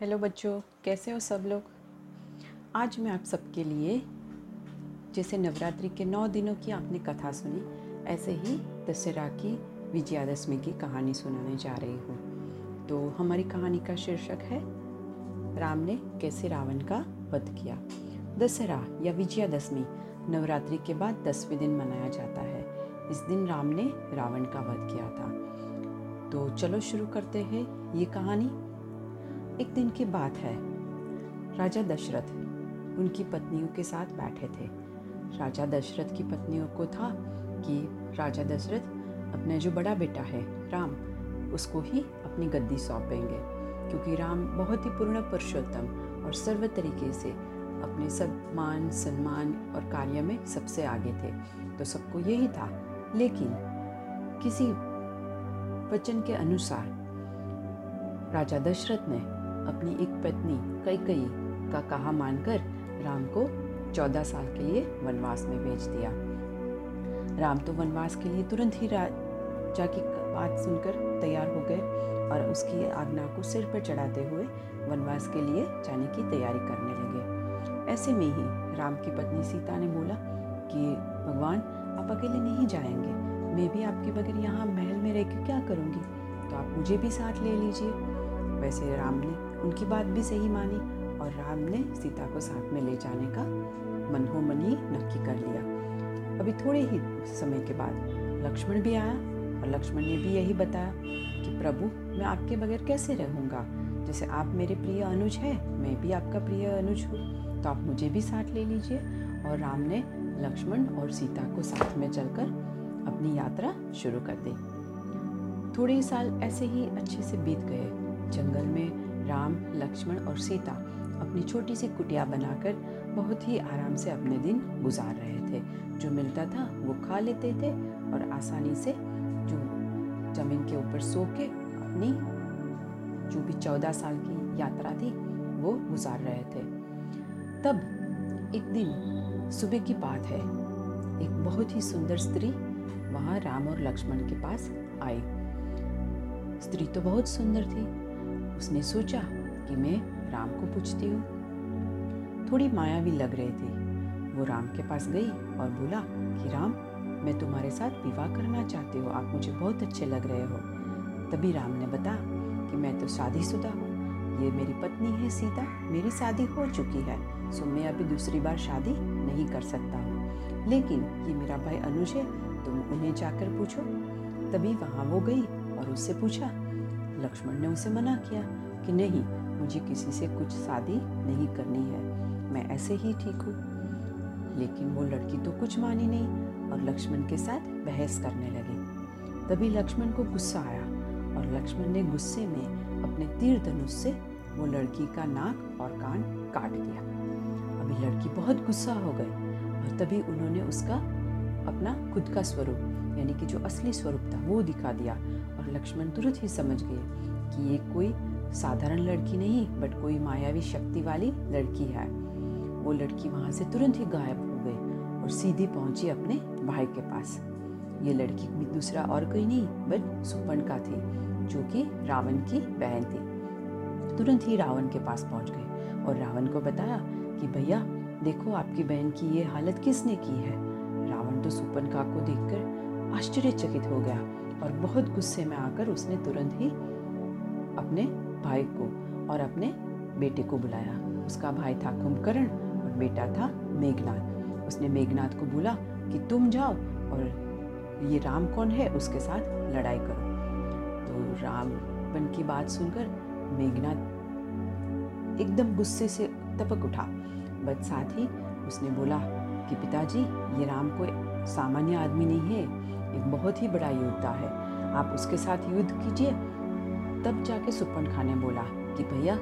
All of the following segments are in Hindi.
हेलो बच्चों, कैसे हो सब लोग? आज मैं आप सबके लिए, जैसे नवरात्रि के नौ दिनों की आपने कथा सुनी, ऐसे ही दशहरा की विजयादशमी की कहानी सुनाने जा रही हूँ। तो हमारी कहानी का शीर्षक है, राम ने कैसे रावण का वध किया। दशहरा या विजयादशमी नवरात्रि के बाद दसवें दिन मनाया जाता है। इस दिन राम ने रावण का वध किया था। तो चलो शुरू करते हैं ये कहानी। एक दिन की बात है। राजा दशरथ उनकी पत्नियों के साथ बैठे थे। राजा दशरथ की पत्नियों को था कि राजा दशरथ अपना जो बड़ा बेटा है, राम, उसको ही अपनी गद्दी सौंपेंगे क्योंकि राम बहुत ही पूर्ण पुरुषोत्तम और सर्व तरीके से अपने सब मान, सम्मान और कार्य में सबसे आगे थे। तो सबको यही था। लेकिन किसी वचन के अनुसार राजा दशरथ ने अपनी एक पत्नी कई कई का कहा मानकर राम को चौदह साल के लिए वनवास में भेज दिया। राम तो वनवास के लिए तुरंत ही राजा की बात सुनकर तैयार हो गए और उसकी आज्ञा को सिर पर चढ़ाते हुए वनवास के लिए जाने की तैयारी करने लगे। ऐसे में ही राम की पत्नी सीता ने बोला कि, भगवान, आप अकेले नहीं जाएँगे। मैं भी आपके बगैर यहाँ महल में रह क्या करूँगी? तो आप मुझे भी साथ ले लीजिए। वैसे राम ने उनकी बात भी सही मानी और राम ने सीता को साथ में ले जाने का मन हो ही नक्की कर लिया। अभी थोड़े ही समय के बाद लक्ष्मण भी आया और लक्ष्मण ने भी यही बताया कि, प्रभु, मैं आपके बगैर कैसे रहूँगा? जैसे आप मेरे प्रिय अनुज हैं, मैं भी आपका प्रिय अनुज हूँ तो आप मुझे भी साथ ले लीजिए। और राम ने लक्ष्मण और सीता को साथ में चलकर अपनी यात्रा शुरू कर दी। थोड़े साल ऐसे ही अच्छे से बीत गए। जंगल में राम, लक्ष्मण और सीता अपनी छोटी सी कुटिया बनाकर बहुत ही आराम से अपने दिन गुजार रहे थे। जो मिलता था वो खा लेते थे और आसानी से जो ज़मीन के ऊपर सो के अपनी जो भी चौदह साल की यात्रा थी वो गुजार रहे थे। तब एक दिन सुबह की बात है। एक बहुत ही सुंदर स्त्री वहाँ राम और लक्ष्मण के पास आई। स्त्री तो बहुत सुंदर थी उसने सोचा कि मैं राम को पूछती हूँ। थोड़ी मायावी लग रही थी। वो राम के पास गई और बोला कि राम, मैं तुम्हारे साथ विवाह करना चाहती हूँ। आप मुझे बहुत अच्छे लग रहे हो। तभी राम ने बता कि मैं तो शादीशुदा हूँ। ये मेरी पत्नी है सीता। मेरी शादी हो चुकी है, सो मैं अभी दूसरी बार शादी नहीं कर सकता हूँ। लेकिन ये मेरा भाई अनुज है, तुम उन्हें जाकर पूछो। तभी वहाँ वो गई और उससे पूछा लक्ष्मण ने उसे मना किया कि नहीं, मुझे किसी से कुछ शादी नहीं करनी है। मैं ऐसे ही ठीक हूँ। लेकिन वो लड़की तो कुछ मानी नहीं और लक्ष्मण के साथ बहस करने लगी। तभी लक्ष्मण को गुस्सा आया और लक्ष्मण ने गुस्से में अपने तीर धनुष से वो लड़की का नाक और कान काट दिया। अभी लड़की बहुत गुस्सा हो गई और तभी उन्होंने उसका अपना खुद का स्वरूप, यानी कि जो असली स्वरूप था, वो दिखा दिया। और लक्ष्मण तुरंत ही समझ गए कि ये कोई साधारण लड़की नहीं, बट कोई मायावी शक्ति वाली लड़की है। वो लड़की वहाँ से तुरंत ही गायब हो गई और सीधी पहुँची अपने भाई के पास। ये लड़की भी दूसरा और कोई नहीं, बट सुपर्णका थी, जो कि रावण की बहन थी। तुरंत ही रावण के पास पहुँच गए और रावण को बताया कि, भैया, देखो आपकी बहन की ये हालत किसने की है? रावण तो सुपर्णका को देखकर आश्चर्यचकित हो गया और बहुत गुस्से में आकर उसने तुरंत ही अपने भाई को और अपने बेटे को बुलाया। उसका भाई था कुंभकर्ण और बेटा था मेघनाथ। उसने मेघनाथ को बोला कि तुम जाओ और ये राम कौन है उसके साथ लड़ाई करो। तो रामपन की बात सुनकर मेघनाथ एकदम गुस्से से तपक उठा। बट साथ ही उसने बोला कि पिताजी, ये राम कोई सामान्य आदमी नहीं है, एक बहुत ही बड़ा योद्धा है। आप उसके साथ युद्ध कीजिए। तब जाके सुपन खान ने बोला कि भैया,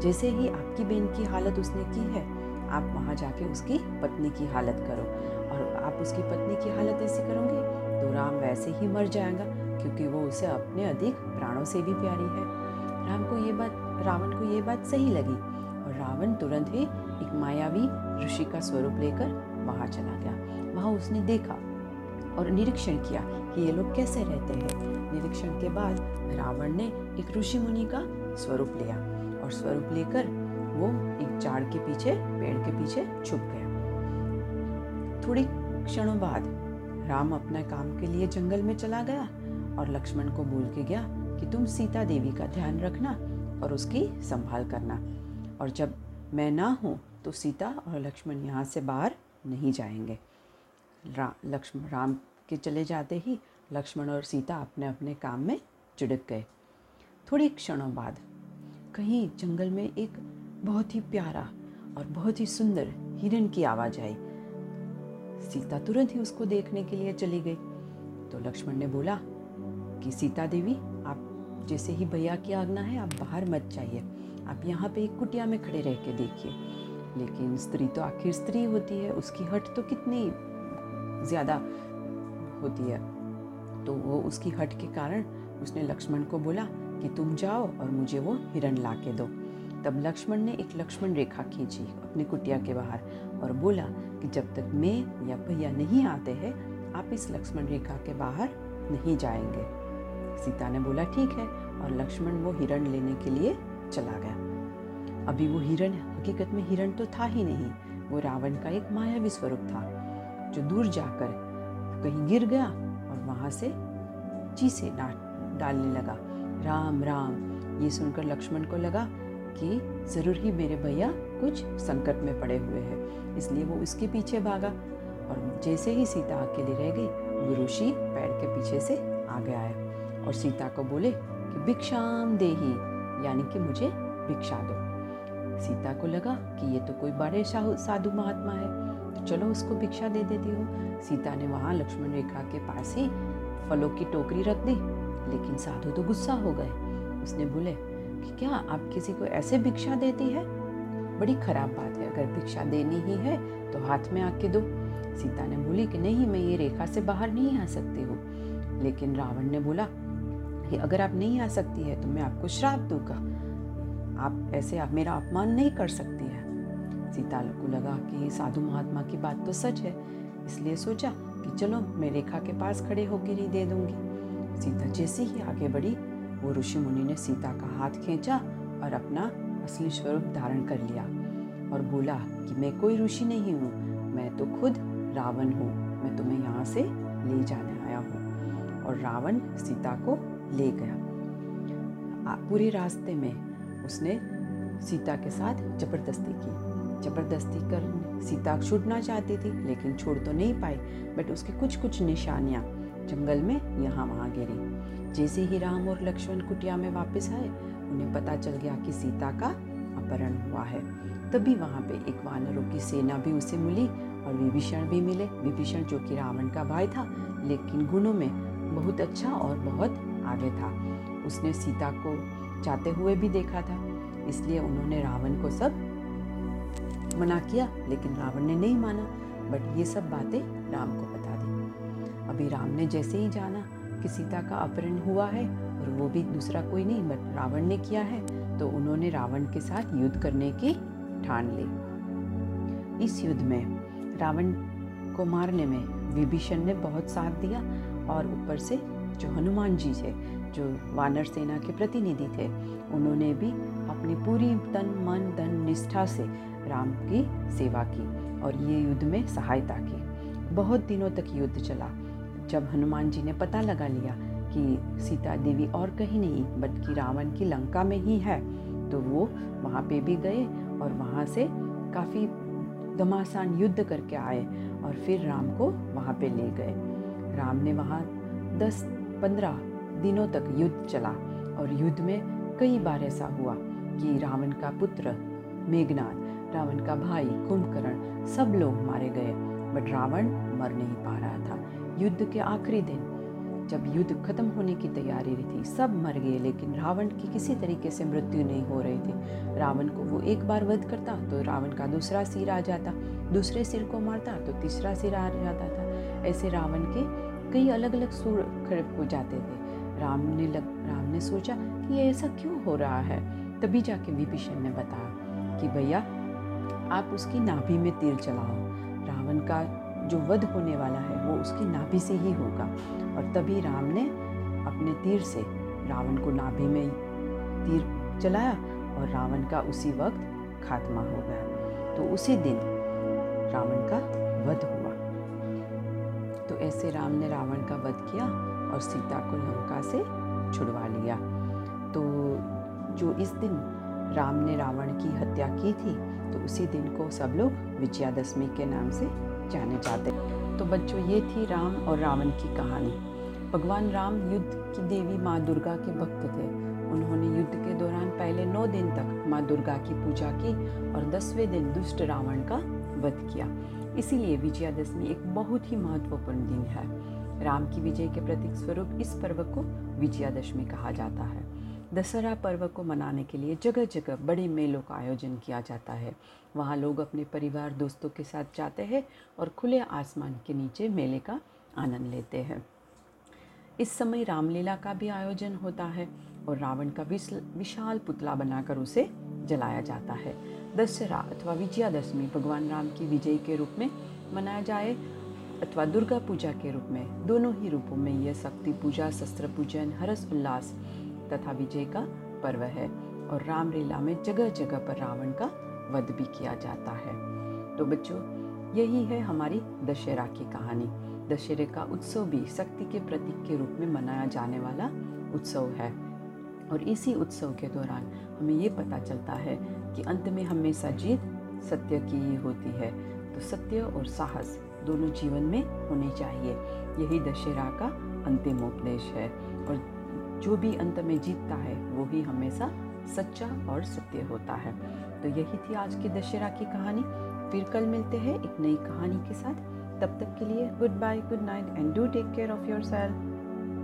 जैसे ही आपकी बहन की हालत उसने की है, आप वहाँ जाके उसकी पत्नी की हालत करो। और आप उसकी पत्नी की हालत ऐसी करोगे तो राम वैसे ही मर जाएगा, क्योंकि वो उसे अपने अधिक प्राणों से भी प्यारी है। राम को ये बात, रावण को ये बात सही लगी। और रावण तुरंत ही एक मायावी ऋषि का स्वरूप लेकर वहाँ चला गया। वहाँ उसने देखा और निरीक्षण किया कि ये लोग कैसे रहते हैं। निरीक्षण के बाद रावण ने एक ऋषि मुनि का स्वरूप लिया और स्वरूप लेकर वो एक झाड़ के पीछे, पेड़ के पीछे छुप गया। थोड़ी क्षणों बाद राम अपने काम के लिए जंगल में चला गया और लक्ष्मण को बोल के गया कि तुम सीता देवी का ध्यान रखना और उसकी संभाल करना। और जब मैं ना हूँ तो सीता और लक्ष्मण यहाँ से बाहर नहीं जाएँगे। रा, लक्ष्मण राम के चले जाते ही लक्ष्मण और सीता अपने अपने काम में चिड़क गए। थोड़ी क्षणों बाद कहीं जंगल में एक बहुत ही प्यारा और बहुत ही सुंदर हिरन की आवाज़ आई। सीता तुरंत ही उसको देखने के लिए चली गई। तो लक्ष्मण ने बोला कि सीता देवी आप जैसे ही भैया की आज्ञा है आप बाहर मत जाइए। आप यहाँ पे एक कुटिया में खड़े रह के देखिए। लेकिन स्त्री तो आखिर स्त्री होती है, उसकी हट तो कितनी ज़्यादा होती है। तो वो उसकी हट के कारण उसने लक्ष्मण को बोला कि तुम जाओ और मुझे वो हिरण ला के दो। तब लक्ष्मण ने एक लक्ष्मण रेखा खींची अपनी कुटिया के बाहर और बोला कि जब तक मैं या भैया नहीं आते हैं, आप इस लक्ष्मण रेखा के बाहर नहीं जाएँगे। सीता ने बोला, ठीक है। और लक्ष्मण वो हिरण लेने के लिए चला गया। अभी वो हिरण हकीकत में हिरण तो था ही नहीं। वो रावण का एक मायावी स्वरूप था, जो दूर जाकर कहीं गिर गया और वहाँ से चीसे डालने लगा। राम राम, ये सुनकर लक्ष्मण को लगा कि ज़रूर ही मेरे भैया कुछ संकट में पड़े हुए हैं, इसलिए वो उसके पीछे भागा और जैसे ही सीता अकेली रह गई, वो ऋषि पैर के पीछे से आगे आया और सीता को बोले कि भिक्षाम देही, यानी कि मुझे भिक्षा दो। सीता को लगा कि ये तो कोई बड़े साधु महात्मा है। तो चलो उसको भिक्षा दे देती हूँ। सीता ने वहाँ लक्ष्मण रेखा के पास ही फलों की टोकरी रख दी, लेकिन साधु तो गुस्सा हो गए। उसने बोले कि क्या आप किसी को ऐसे भिक्षा देती है? बड़ी खराब बात है, अगर भिक्षा देनी ही है तो हाथ में आके दो। सीता ने बोली कि नहीं, मैं ये रेखा से बाहर नहीं आ सकती हूँ। लेकिन रावण ने बोला कि अगर आप नहीं आ सकती है तो मैं आपको श्राप दूँगा। आप ऐसे आप, मेरा अपमान नहीं कर सकती है। सीता को लगा कि साधु महात्मा की बात तो सच है, इसलिए सोचा कि चलो मैं रेखा के पास खड़े होकर ही दे दूँगी। सीता जैसे ही आगे बढ़ी, वो ऋषि मुनि ने सीता का हाथ खींचा और अपना असली स्वरूप धारण कर लिया और बोला कि मैं कोई ऋषि नहीं हूँ, मैं तो खुद रावण हूँ, मैं तुम्हें यहाँ से ले जाने आया हूँ। और रावण सीता को ले गया। पूरे रास्ते में उसने सीता के साथ ज़बरदस्ती की। ज़बरदस्ती कर सीता छूटना चाहती थी, लेकिन छोड़ तो नहीं पाई, बट उसकी कुछ कुछ निशानियाँ जंगल में यहाँ वहाँ गिरी। जैसे ही राम और लक्ष्मण कुटिया में वापस आए, उन्हें पता चल गया कि सीता का अपहरण हुआ है। तभी वहाँ पे एक वानरों की सेना भी उसे मिली और विभीषण भी मिले। विभीषण जो कि रावण का भाई था, लेकिन गुणों में बहुत अच्छा और बहुत आगे था। उसने सीता को जाते हुए भी देखा था। इसलिए उन्होंने रावण को सब मना किया, लेकिन रावण ने नहीं माना, बट ये सब बातें राम को बता दी। अभी राम ने जैसे ही जाना कि सीता का अपहरण हुआ है और वो भी दूसरा कोई नहीं, बट रावण ने किया है तो उन्होंने रावण के साथ युद्ध करने की ठान ली। इस युद्ध में रावण को मारने में विभीषण ने बहुत साथ दिया और ऊपर से जो हनुमान जी थे जो वानर सेना के प्रतिनिधि थे, उन्होंने भी अपनी पूरी तन, मन, धन, निष्ठा से राम की सेवा की और ये युद्ध में सहायता की। बहुत दिनों तक युद्ध चला। जब हनुमान जी ने पता लगा लिया कि सीता देवी और कहीं नहीं, बल्कि रावण की लंका में ही है तो वो वहाँ पे भी गए और वहाँ से काफ़ी घमासान युद्ध करके आए और फिर राम को वहाँ पे ले गए। राम ने वहाँ दस, पंद्रह दिनों तक युद्ध चला और युद्ध में कई बार ऐसा हुआ कि रावण का पुत्र मेघनाथ रावण का भाई, कुंभकर्ण सब लोग मारे गए बट रावण मर नहीं पा रहा था। युद्ध के आखिरी दिन जब युद्ध खत्म होने की तैयारी थी, सब मर गए, लेकिन रावण की किसी तरीके से मृत्यु नहीं हो रही थी। रावण को वो एक बार वध करता तो रावण का दूसरा सिर आ जाता, दूसरे सिर को मारता तो तीसरा सिर आ जाता था। ऐसे रावण के कई अलग अलग सुर खड़े हो जाते थे। राम ने लग, राम ने सोचा कि ये ऐसा क्यों हो रहा है? तभी जाके विभीषण ने बताया कि भैया, आप उसकी नाभि में तीर चलाओ। रावण का जो वध होने वाला है, वो उसकी नाभि से ही होगा। और तभी राम ने अपने तीर से रावण को नाभि में तीर चलाया और रावण का उसी वक्त खात्मा हो गया। तो उसी दिन रावण का वध हुआ। तो ऐसे राम ने रावण का वध किया और सीता को लंका से छुड़वा लिया। तो जो इस दिन राम ने रावण की हत्या की थी तो उसी दिन को सब लोग विजयादशमी के नाम से जाने जाते। तो बच्चों, ये थी राम और रावण की कहानी। भगवान राम युद्ध की देवी माँ दुर्गा के भक्त थे। उन्होंने युद्ध के दौरान पहले नौ दिन तक माँ दुर्गा की पूजा की और दसवें दिन दुष्ट रावण का वध किया। इसीलिए विजयादशमी एक बहुत ही महत्वपूर्ण दिन है। राम की विजय के प्रतीक स्वरूप इस पर्व को विजयादशमी कहा जाता है। दशहरा पर्व को मनाने के लिए जगह जगह बड़े मेलों का आयोजन किया जाता है। वहाँ लोग अपने परिवार दोस्तों के साथ जाते हैं और खुले आसमान के नीचे मेले का आनंद लेते हैं। इस समय रामलीला का भी आयोजन होता है और रावण का विशाल पुतला बनाकर उसे जलाया जाता है। दशहरा अथवा विजयादशमी भगवान राम की विजय के रूप में मनाया जाए अथवा दुर्गा पूजा के रूप में, दोनों ही रूपों में यह शक्ति पूजा, शस्त्र पूजन हर्ष उल्लास तथा विजय का पर्व है और रामलीला में जगह जगह पर रावण का वध भी किया जाता है। तो बच्चों, यही है हमारी दशहरा की कहानी। दशहरे का उत्सव भी शक्ति के प्रतीक के रूप में मनाया जाने वाला उत्सव है। और इसी उत्सव के दौरान हमें ये पता चलता है कि अंत में हमेशा जीत सत्य की ही होती है। तो सत्य और साहस दोनों जीवन में होने चाहिए। यही दशहरा का अंतिम उपदेश है। और जो भी अंत में जीतता है, वो भी हमेशा सच्चा और सत्य होता है। तो यही थी आज की दशहरा की कहानी। फिर कल मिलते हैं एक नई कहानी के साथ। तब तक के लिए good bye good night and do take care of yourself